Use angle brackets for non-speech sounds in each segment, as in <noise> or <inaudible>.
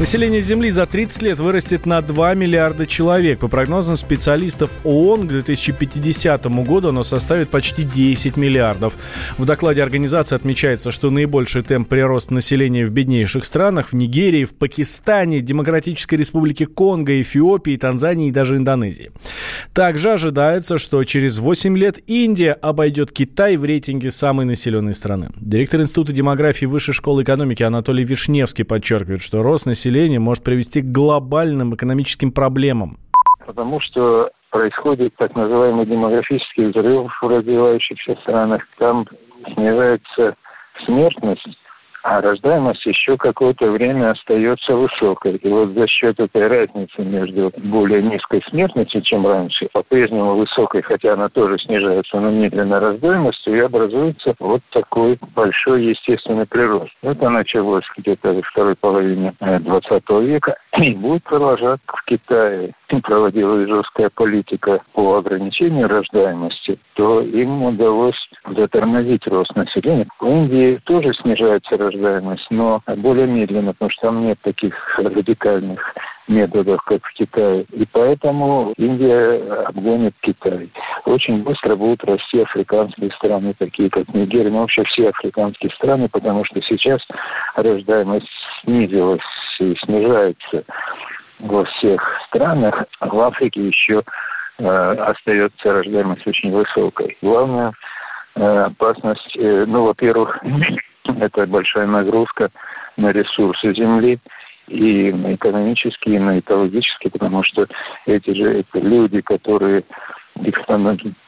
Население Земли за 30 лет вырастет на 2 миллиарда человек. По прогнозам специалистов ООН, к 2050 году оно составит почти 10 миллиардов. В докладе организации отмечается, что наибольший темп прироста населения в беднейших странах в Нигерии, в Пакистане, Демократической Республике Конго, Эфиопии, Танзании и даже Индонезии. Также ожидается, что через 8 лет Индия обойдет Китай в рейтинге самой населенной страны. Директор Института демографии Высшей школы экономики Анатолий Вишневский подчеркивает, что рост населения населения может привести к глобальным экономическим проблемам? Потому что происходит так называемый демографический взрыв в развивающихся странах. Там снижается смертность, а рождаемость еще какое-то время остается высокой. И вот за счет этой разницы между более низкой смертностью, чем раньше, по-прежнему высокой, хотя она тоже снижается, но медленно рождаемостью, и образуется вот такой большой естественный прирост. Это началось где-то во второй половине 20 э, века и будет продолжаться в Китае. Проводилась жесткая политика по ограничению рождаемости, то им удалось затормозить рост населения. В Индии тоже снижается рождаемость, но более медленно, потому что там нет таких радикальных методов, как в Китае. И поэтому Индия обгонит Китай. Очень быстро будут расти африканские страны, такие как Нигерия, но вообще все африканские страны, потому что сейчас рождаемость снизилась и снижается во всех странах. В Африке еще э, остается рождаемость очень высокой. Главное Э, опасность, э, ну, во-первых, <laughs> это большая нагрузка на ресурсы Земли, и на экономические, и на экологические, потому что эти же это люди, которые их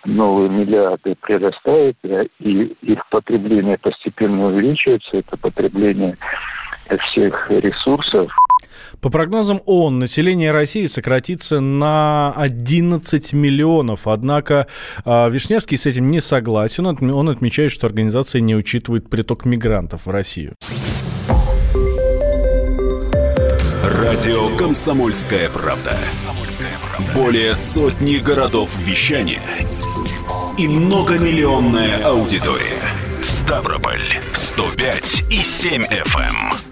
новые миллиарды прирастают, и их потребление постепенно увеличивается, это потребление всех ресурсов. По прогнозам ООН, население России сократится на 11 миллионов. Однако э, Вишневский с этим не согласен. Он отмечает, что организация не учитывает приток мигрантов в Россию. Радио «Комсомольская правда». Более сотни городов вещания и многомиллионная аудитория. Ставрополь 105 и 7 FM.